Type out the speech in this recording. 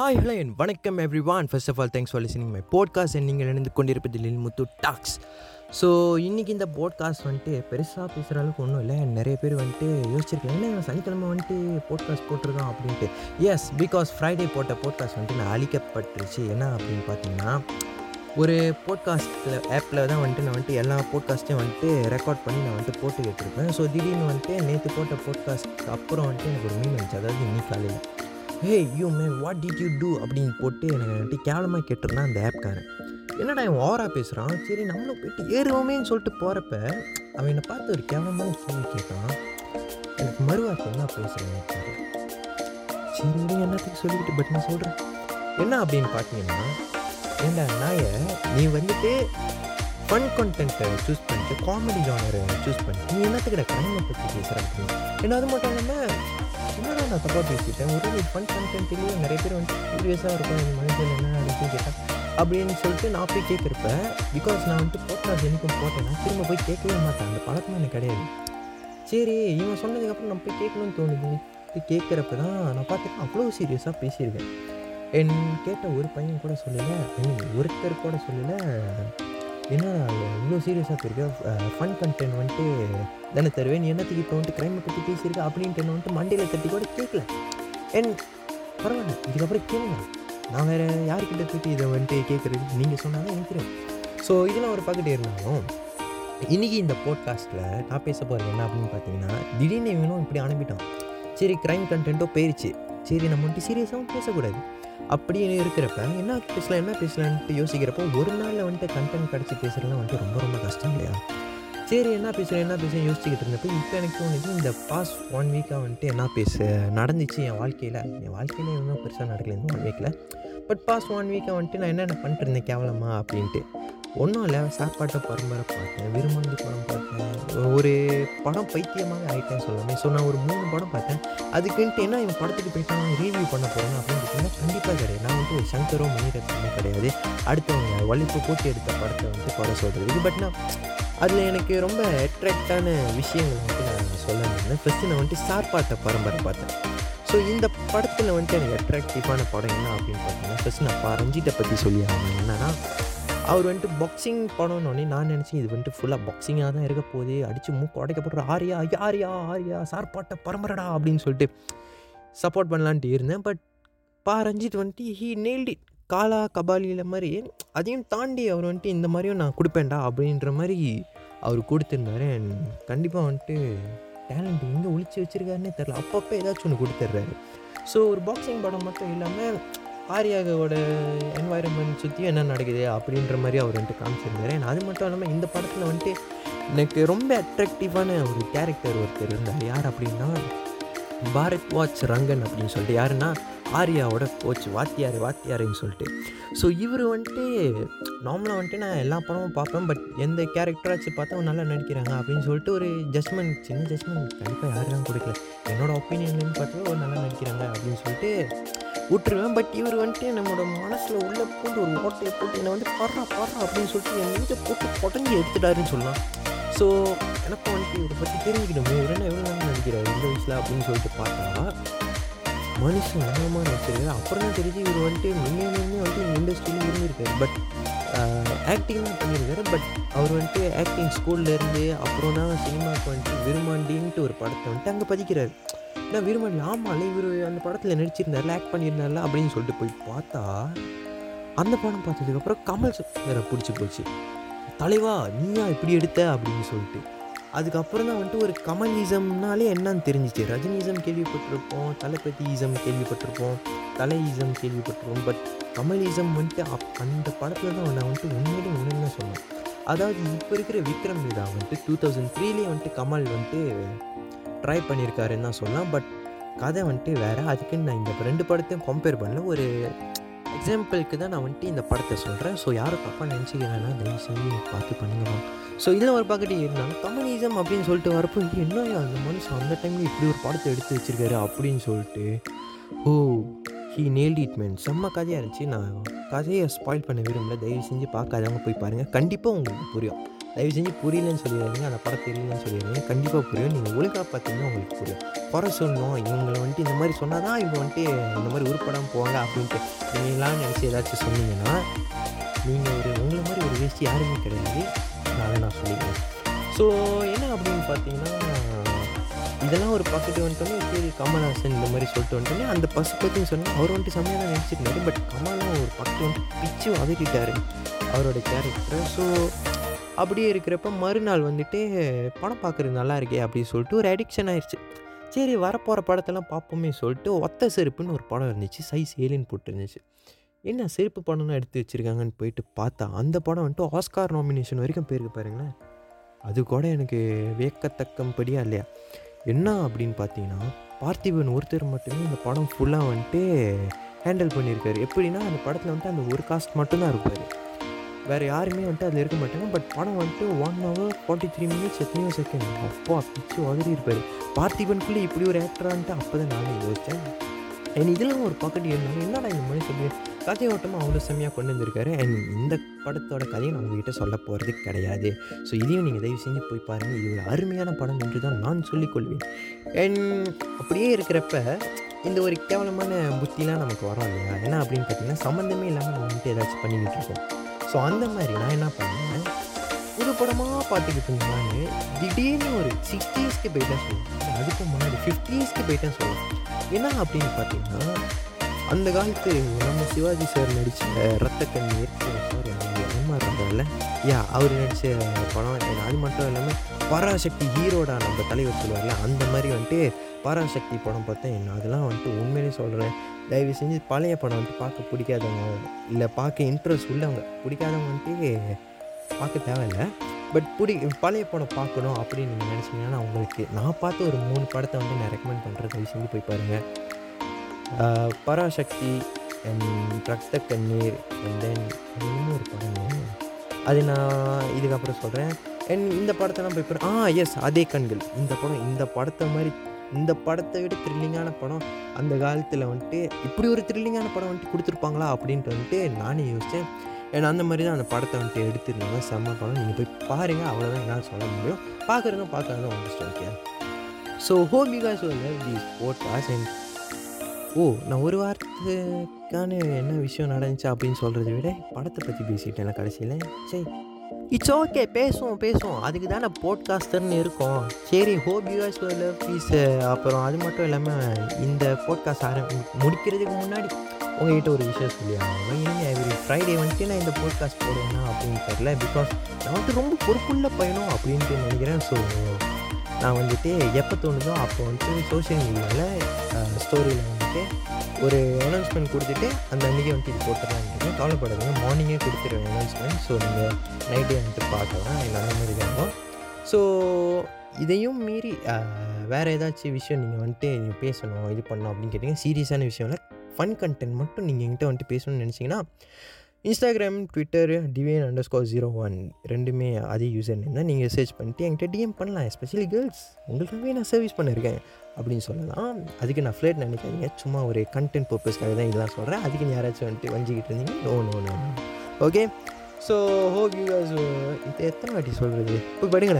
Hi hello என் வணக்கம் everyone first of all thanks for listening my podcast and நீங்கள் இணைந்து கொண்டிருப்பதில் முத்து டாக்ஸ் ஸோ இன்றைக்கி இந்த போட்காஸ்ட் வந்துட்டு பெருசாக பேசுகிற அளவுக்கு ஒன்றும் இல்லை. நிறைய பேர் வந்துட்டு யோசிச்சிருக்கேன் என்ன சனிக்கிழமை வந்துட்டு போட்காஸ்ட் போட்டிருக்கான் அப்படின்ட்டு. எஸ் பிகாஸ் ஃப்ரைடே போட்ட போட்காஸ்ட் வந்துட்டு நான் அழிக்கப்பட்டுருச்சு. என்ன அப்படின்னு பார்த்தீங்கன்னா ஒரு போட்காஸ்ட்டில் ஆப்பில் தான் வந்துட்டு நான் வந்துட்டு எல்லா போட்காஸ்ட்டையும் வந்துட்டு ரெக்கார்ட் பண்ணி நான் வந்துட்டு போட்டு கேட்டிருப்பேன். ஸோ திடீர்னு வந்துட்டு நேற்று போட்ட போட்காஸ்ட் அப்புறம் வந்துட்டு எனக்கு ஒரு மீன் வந்துச்சு. அதாவது இன்னைக்கு காலையில். Hey you man what did you do அப்படின்னு போட்டு எனக்கு வந்துட்டு கேவலமாக கேட்டிருந்தான் அந்த ஆப்காரன் என்னடா இவன் ஓவராக பேசுகிறான் சரி நம்மளும் போயிட்டு ஏறுவோமேன்னு சொல்லிட்டு போகிறப்ப அவன் என்னை பார்த்து ஒரு கேவலமான கேள்வி கேட்டான். எனக்கு மறுவார்த்தை என்ன பேசுகிறேன் சரி விடுங்க என்னத்துக்கு சொல்லிக்கிட்டு பட் நான் சொல்கிறேன் என்ன அப்படின்னு பார்த்தீங்கன்னா ஏண்டா நாயை நீ வந்துட்டு ஃபன் கண்டென்ட்டை சூஸ் பண்ணிட்டு காமெடி ஜானரை சூஸ் பண்ணிட்டு நீ என்னத்துக்கிட்ட கிரைமை பற்றி பேசுகிறேன் அப்படின்னு. என்ன அது மட்டும் இல்லாமல் நான் தப்பாக பேசிட்டேன். ஒரு ஃபன் கண்டென்ட்லேயே நிறைய பேர் வந்து சீரியஸாக இருக்கும். இந்த மனுஷன் என்ன அப்படின்னு கேட்டால் அப்படின்னு சொல்லிட்டு நான் போய் கேட்குறப்ப பிகாஸ் நான் வந்துட்டு போட்டாஸ் எனக்கும் போட்டேன்னா திரும்ப போய் கேட்கவே மாட்டேன். அந்த பழக்கம் எனக்கு கிடையாது. சரி இவன் சொன்னதுக்கப்புறம் நம்ம போய் கேட்கணும்னு தோணுது. கேட்குறப்ப தான் நான் பார்த்துட்டு அவ்வளோ சீரியஸாக பேசியிருக்கேன். என் கேட்ட ஒரு பையன் கூட சொல்லலை. ஐ மீன் ஒருத்தர் கூட சொல்லலை. என்ன இவ்வளோ சீரியஸாக போயிருக்க. ஃபன் கண்டென்ட் வந்துட்டு தானே தருவேன். என்னத்துக்கு இப்போ வந்துட்டு க்ரைமை பற்றி பேசியிருக்கா அப்படின்ட்டு என்ன வந்துட்டு மண்டையில் தட்டி கூட கேட்கல என் பரவாயில்ல. இதுக்கப்புறம் கேளுங்க. நான் வேறு யார்கிட்ட போய்ட்டு இதை வந்துட்டு கேட்குறது நீங்கள் சொன்னாலும் நினைக்கிறேன் ஸோ இதெல்லாம் ஒரு பக்கெட் இருந்தாலும் இன்றைக்கி இந்த போட்காஸ்ட்டில் நான் பேச போகிறது என்ன அப்படின்னு பார்த்தீங்கன்னா திடீர்னு இவனும் இப்படி அனுப்பிட்டான். சரி க்ரைம் கண்டென்ட்டும் போயிடுச்சு சரி நம்ம வந்துட்டு சீரியஸாகவும் பேசக்கூடாது. அப்படின்னு இருக்கிறப்ப என்ன பேசலாம் என்ன பேசலான்ட்டு யோசிக்கிறப்போ ஒரு நாளில் வந்துட்டு கண்டென்ட் கிடச்சி பேசுகிறதுலாம் வந்துட்டு ரொம்ப ரொம்ப கஷ்டம் இல்லையா? சரி என்ன பேசுகிறேன் என்ன பேசுகிறேன் யோசிச்சுக்கிட்டு இருந்தப்போ இப்போ எனக்கு வந்துட்டு இந்த பாஸ் ஒன் வீக்காக வந்துட்டு என்ன பேச நடந்துச்சு என் வாழ்க்கையில். என் வாழ்க்கையில் இன்னும் பெருசாக நடக்கல இந்த ஒன் வீக்கில் பட் பாஸ் ஒன் வீக்காக வந்துட்டு நான் என்னென்ன பண்ணிட்டு இருந்தேன் கேவலமா அப்படின்ட்டு. ஒன்றும் இல்லை சாப்பாட்டை பரம்பரை பார்த்தேன் விரும்பாண்டி படம் பார்த்தேன் ஒரு படம் பைத்தியமாக ஆகிட்டேன்னு சொல்லுவேன். ஸோ நான் ஒரு மூணு படம் பார்த்தேன் அதுக்குன்ட்டு என்ன இவன் படத்துக்கு போயிட்டான் ரிவ்யூ பண்ண போகிறேன் அப்படின்னு பார்த்தீங்கன்னா கண்டிப்பாக கிடையாது. நான் வந்து ஒரு சங்கரோ மணிரத்னமோ கிடையாது. அடுத்தவங்க வலிப்பு போட்டி எடுத்த படத்தை வந்து குறை சொல்கிறது பட் நான் அதில் எனக்கு ரொம்ப அட்ராக்டான விஷயங்கள் வந்துட்டு நான் சொல்ல இருந்தேன் ஃபஸ்ட்டு நான் வந்துட்டு சார்பாட்ட பரம்பரை பார்த்தேன். ஸோ இந்த படத்தில் வந்துட்டு எனக்கு அட்ராக்டிவான படம் என்ன அப்படின்னு பார்த்தீங்கன்னா ஃபஸ்ட் நான் பா ரஞ்சித்தை பற்றி சொல்லி ஆகணும். என்னன்னா அவர் வந்துட்டு பாக்ஸிங் பண்ணணுன்னே நான் நினச்சேன். இது வந்துட்டு ஃபுல்லாக பாக்ஸிங்காக தான் இருக்க போகுது. அடித்து மூக்கு உடைக்கப்படுற ஆரியா ஆரியா சார் பாட்டை பரம்பரடா அப்படின்னு சொல்லிட்டு சப்போர்ட் பண்ணலான்ட்டு இருந்தேன். பட் பா ரஞ்சித் வந்துட்டு ஹீ நெயில்டி காலா கபாலியில் மாதிரி அதையும் தாண்டி அவர் வந்துட்டு இந்த மாதிரியும் நான் கொடுப்பேன்டா அப்படின்ற மாதிரி அவர் கொடுத்துருந்தாரு. அண்ட் கண்டிப்பாக வந்துட்டு டேலண்ட் எங்கே ஒழிச்சு வச்சுருக்காருன்னே தெரில அப்பப்போ ஏதாச்சும் ஒன்று கொடுத்துட்றாரு ஸோ ஒரு பாக்ஸிங் படம் மட்டும் இல்லாமல் ஆரியாவோட என்வாயரன்மெண்ட் சுற்றியும் என்ன நடக்குது அப்படின்ற மாதிரி அவர் வந்துட்டு காமிச்சிருந்தார். And அது மட்டும் இல்லாமல் இந்த படத்தில் வந்துட்டு எனக்கு ரொம்ப அட்ராக்டிவான ஒரு கேரக்டர் ஒருத்தர் இருந்தார். யார் அப்படின்னா பாரத் வாட்ச் ரங்கன் அப்படின்னு சொல்லிட்டு. யாருன்னா ஆர்யாவோட கோச் வாத்தியார் வாத்தியாருன்னு சொல்லிட்டு. ஸோ இவர் வந்துட்டு நார்மலாக வந்துட்டு நான் எல்லா படமும் பார்ப்பேன். பட் எந்த கேரக்டராச்சும் பார்த்தா நல்லா நடிக்கிறாங்க அப்படின்னு சொல்லிட்டு ஒரு ஜட்மெண்ட் சின்ன ஜட்மெண்ட் கண்டிப்பாக யாரெல்லாம் கொடுக்கல. என்னோட ஒப்பீனியன் பார்த்தா ஒரு நல்லா நடிக்கிறாங்க அப்படின்னு சொல்லிட்டு விட்டுருவேன். பட் இவர் வந்துட்டு நம்மளோட மனசில் உள்ள போட்டு ஒரு நோட்டையை போட்டு என்னை வந்து பாடுறா பாடுறா அப்படின்னு சொல்லிட்டு என் வீட்டை போட்டு புடஞ்சி எடுத்துட்டாருன்னு சொல்லலாம் ஸோ எனக்கும் வந்துட்டு இவரை பற்றி தெரிஞ்சுக்கணுமே இவர் என்ன எவ்வளோ நேரம் நடிக்கிறார் இந்த வயசில் அப்படின்னு சொல்லிட்டு பார்த்தா மனுஷன் என்னமா நடிச்சிருக்காரு அப்புறம் தான் தெரிஞ்சு இவர் வந்துட்டு முன்னே வந்துட்டு இந்த இண்டஸ்ட்ரியிலும் இருந்திருக்காரு. பட் ஆக்டிங் தான் பண்ணியிருக்காரு. பட் அவர் வந்துட்டு ஆக்டிங் ஸ்கூல்லேருந்து அப்புறம் தான் சினிமாவுக்கு வந்துட்டு விரும்பாண்டின்ட்டு ஒரு படத்தை வந்துட்டு அங்கே பதிக்கிறார். நான் விருமாண்டி ஆமாம்ல இவர் அந்த படத்தில் நடிச்சிருந்தார்ல ஆக்ட் பண்ணியிருந்தார்ல அப்படின்னு சொல்லிட்டு போய் பார்த்தா அந்த படம் பார்த்ததுக்கப்புறம் கமல் வேற பிடிச்சி போச்சு. தலைவா நீயா இப்படி எடுத்த? அப்படின்னு சொல்லிட்டு. அதுக்கப்புறம் தான் வந்துட்டு ஒரு கமலிசம்னாலே என்னன்னு தெரிஞ்சிச்சு. ரஜினிசம் கேள்விப்பட்டிருப்போம் தளபதியிசம் கேள்விப்பட்டிருப்போம் தலையிசம் கேள்விப்பட்டிருப்போம் பட் கமலிசம் வந்துட்டு அப் அந்த படத்தில் தான் நான் வந்துட்டு உண்மையிலே உண்மையிலே சொன்னேன். அதாவது இப்போ இருக்கிற விக்ரம் வேதா வந்துட்டு டூ தௌசண்ட் த்ரீலேயே வந்துட்டு கமல் வந்துட்டு ட்ரை பண்ணியிருக்காருன்னு தான் சொல்லலாம் பட் கதை வந்துட்டு வேறு. அதுக்குன்னு நான் இந்த ரெண்டு படத்தையும் கம்பேர் பண்ணல. ஒரு எக்ஸாம்பிளுக்கு தான் நான் வந்துட்டு இந்த படத்தை சொல்கிறேன் ஸோ யாரும் தப்பாக நினச்சிக்கிறேன்னா தயவு செஞ்சு பார்த்து பண்ணுங்கம்மா ஸோ இதில் ஒரு பக்கெட் இருந்தாலும் கம்யூனிசம் அப்படின்னு சொல்லிட்டு வரப்போ என்ன அந்த மனுஷன் அந்த டைமில் இப்படி ஒரு படத்தை எடுத்து வச்சுருக்காரு அப்படின்னு சொல்லிட்டு oh he nailed it man செம்ம கதையாக இருந்துச்சு. நான் கதையை ஸ்பாயில் பண்ண விரும்பல. தயவு செஞ்சு பார்க்காதவங்க போய் பாருங்கள் கண்டிப்பாக உங்களுக்கு புரியும். தயவு செஞ்சு புரியலன்னு சொல்லிடுறீங்க அந்த படம் தெரியலன்னு சொல்லிடுறீங்க கண்டிப்பாக புரியும். நீங்கள் ஒழுங்காக பார்த்தீங்கன்னா உங்களுக்கு புரியும். குறை சொல்லணும். இவங்களை வந்துட்டு இந்த மாதிரி சொன்னால் தான் இவங்க வந்துட்டு இந்த மாதிரி உருப்படாமல் போவாங்க அப்படின்ட்டு நீங்களாம் நினச்சி ஏதாச்சும் சொன்னீங்கன்னா நீங்கள் ஒரு உங்களை மாதிரி ஒரு வேஸ்ட் யாருமே கிடையாது. அதை நான் சொல்லிக்கிறேன். ஸோ என்ன அப்படின்னு பார்த்தீங்கன்னா இதெல்லாம் ஒரு பக்கத்து வந்துட்டோன்னே சரி கமல்ஹாசன் இந்த மாதிரி சொல்லிட்டு வந்துட்டோன்னே அந்த பசு பற்றின்னு சொன்னால் அவர் வந்துட்டு செம்மையாக தான் நினச்சிருந்தாரு பட் கமலும் ஒரு பக்கத்து வந்துட்டு பிச்சு வதக்கிட்டார் அவரோட கேரக்டரை ஸோ அப்படியே இருக்கிறப்ப மறுநாள் வந்துட்டு படம் பார்க்குறது நல்லா இருக்கே அப்படின்னு சொல்லிட்டு ஒரு அடிக்ஷன் ஆயிடுச்சு சரி வரப்போகிற படத்தெல்லாம் பார்ப்போமே சொல்லிட்டு ஒத்த செருப்புன்னு ஒரு படம் இருந்துச்சு. சைஸ் ஏலின்னு போட்டு இருந்துச்சு என்ன செருப்பு படம்லாம் எடுத்து வச்சுருக்காங்கன்னு போயிட்டு பார்த்தா அந்த படம் வந்துட்டு ஆஸ்கார் நாமினேஷன் வரைக்கும் போயிருக்கு பாருங்களேன். அது கூட எனக்கு வியக்கத்தக்கம்படியா இல்லையா? என்ன அப்படின்னு பார்த்தீங்கன்னா பார்த்திபன் ஒருத்தர் மட்டுமே இந்த படம் ஃபுல்லாக வந்துட்டு ஹேண்டில் பண்ணியிருக்காரு. எப்படின்னா அந்த படத்தில் வந்துட்டு அந்த ஒரு காஸ்ட் மட்டும்தான் இருப்பார். வேறு யாருமே வந்துட்டு அதில் இருக்க மாட்டாங்க. பட் படம் வந்துட்டு one hour forty three minutes எத்தனையோ செகண்ட் அப்போ பிச்சு உதறி இருப்பார். பார்த்திபனுக்குள்ளே இப்படி ஒரு ஆக்டரான்ட்டு அப்போ தான் நானே யோசித்தேன் அண்ட் இதெல்லாம் ஒரு பாக்கெட் இருந்தாலும் என்னடா இந்த மனுஷன் கதை ஓட்டமாக அவ்வளோ செம்மையாக கொண்டு வந்திருக்காரு. அண்ட் இந்த படத்தோட கதையை நான் உங்ககிட்ட சொல்ல போகிறது கிடையாது. ஸோ இதையும் நீங்கள் தயவு செஞ்சு போய் பாருங்கள் இது ஒரு அருமையான படம் என்று தான் நான் சொல்லிக்கொள்வேன். அண்ட் அப்படியே இருக்கிறப்ப இந்த ஒரு கேவலமான புத்திலாம் நமக்கு வரும் இல்லையா? என்ன அப்படின்னு பார்த்தீங்கன்னா சம்மந்தமே இல்லாமல் நம்ம வந்துட்டு ஏதாச்சும் பண்ணிக்கிட்டு இருக்கோம். ஸோ அந்த மாதிரி நான் என்ன பண்ணேன்? புது படமாக பார்த்துக்கிட்டு இருந்தான்னு திடீர்னு ஒரு சிக்ஸ்டீஸ்க்கு இயர்ஸ்க்கு போயிட்டேன் சொல்லுவேன் அதுக்கு முன்னாடி ஃபிஃப்டீஸ்க்கு இயர்ஸ்க்கு போயிட்டேன் சொல்லுவேன் என்ன அப்படின்னு பார்த்தீங்கன்னா அந்த காலத்து நம்ம சிவாஜி சார் நடித்த ரத்த கண்ணீர் சார் என்னமா ராதாவில் யா அவர் நடித்த படம் and அது மட்டும் இல்லாமல் பராசக்தி ஹீரோடா நம்ம தலைவர் சொல்லுவார்ல அந்த மாதிரி வந்துட்டு பராசக்தி படம் பார்த்தேன் என்ன அதெல்லாம் வந்துட்டு உண்மையிலே சொல்கிறேன் தயவு செஞ்சு பழைய படம் வந்துட்டு பார்க்க பிடிக்காதவங்க இல்லை பார்க்க இன்ட்ரெஸ்ட் உள்ளவங்க பிடிக்காதவங்க வந்துட்டு பார்க்க தேவையில்லை. பட் பிடி பழைய படம் பார்க்கணும் அப்படின்னு நீங்கள் நினச்சிங்கன்னா உங்களுக்கு நான் பார்த்து ஒரு மூணு படத்தை வந்து நான் ரெக்கமெண்ட் பண்ணுறேன் தயவு செஞ்சு போய் பாருங்கள் பராசக்தி அண்ட் ரத்த கண்ணீர் அண்ட் தென் இன்னொரு படம் அது நான் இதுக்கப்புறம் சொல்கிறேன் அண்ட் இந்த படத்தெல்லாம் போய் பாரு- ஆ எஸ் அதே கண்கள். இந்த படம் இந்த படத்தை மாதிரி இந்த படத்தை விட த்ரில்லிங்கான படம் அந்த காலத்தில் வந்துட்டு இப்படி ஒரு த்ரில்லிங்கான படம் வந்துட்டு கொடுத்துருப்பாங்களா அப்படின்ட்டு வந்துட்டு நானே யோசித்தேன் ஏன்னா அந்த மாதிரி தான் அந்த படத்தை வந்துட்டு எடுத்துருந்தாங்க. செம்ம படம். நீங்கள் போய் பாருங்கள் அவ்வளோதான் என்னால் சொல்ல முடியும். பார்க்குறதும் பார்க்காததும் உங்கள் இஷ்டம் okay so home because cause love and oh நான் ஒரு வாரத்துக்கான என்ன விஷயம் நடந்துச்சு அப்படின்னு சொல்கிறத விட படத்தை பற்றி பேசிட்டேன் கடைசியில். சரி. இட்ஸ் ஓகே பேசுவோம் பேசுவோம். அதுக்கு தானே போட்காஸ்டர்னு இருக்கும். சரி ஹோப் யூஎஸ் லவ் அப்புறம் அது மட்டும் இல்லாமல் இந்த போட்காஸ்ட் ஆரம்பி முடிக்கிறதுக்கு முன்னாடி உங்ககிட்ட ஒரு விஷயம் சொல்லி ஆகணும் எவ்ரி ஃப்ரைடே வந்துட்டு நான் இந்த போட்காஸ்ட் போடுவேன்னா அப்படின்னு தெரில பிகாஸ் நான் வந்துட்டு ரொம்ப பொறுப்புள்ள பயணம் அப்படின்ட்டு நினைக்கிறேன். ஸோ நான் வந்துட்டு எப்போ தோணுதோ அப்போ வந்துட்டு சோஷியல் மீடியாவில் ஸ்டோரியில் வந்துட்டு ஒரு அனௌன்ஸ்மெண்ட் கொடுத்துட்டு அந்த அன்றைக்கி வந்துட்டு இது போட்டுடலான்னு கவலைப்படாதீங்க. மார்னிங்கே கொடுத்துருவேன் அனௌன்ஸ்மெண்ட் ஸோ நீங்கள் நைட்டே வந்துட்டு பார்க்கலாம். இல்லை அந்த மாதிரி தான் ஸோ இதையும் மீறி வேறு ஏதாச்சும் விஷயம் நீங்கள் வந்துட்டு நீங்கள் பேசணும் இது பண்ணணும் அப்படின்னு கேட்டிங்க சீரியஸான விஷயம் இல்லை. ஃபன் கண்டென்ட் மட்டும் நீங்கள் என்கிட்ட வந்துட்டு பேசணும்னு நினச்சிங்கன்னா இன்ஸ்டாகிராம் ட்விட்டர் டிவியன் அண்டர் ஸ்கோர் ஜீரோ ஒன் ரெண்டுமே அதே யூசர் நேம் தான் நீங்கள் சர்ச் பண்ணிட்டு என்கிட்ட டிஎம் பண்ணலாம் எஸ்பெஷலி கேர்ள்ஸ் உங்களுக்காகவே நான் சர்வீஸ் பண்ணியிருக்கேன் அப்படின்னு சொல்லலாம். அதுக்கு நான் ஃப்ளேட் நினைக்காதீங்க. சும்மா ஒரு கண்டென்ட் பர்பஸ்க்காக தான் இதெல்லாம் சொல்கிறேன் அதுக்கு நீ யாராச்சும் வந்துட்டு வஞ்சிக்கிட்டு இருந்தீங்க no no no okay so hope you இது எத்தனை வாட்டி சொல்கிறது போய் படிங்கண்ணே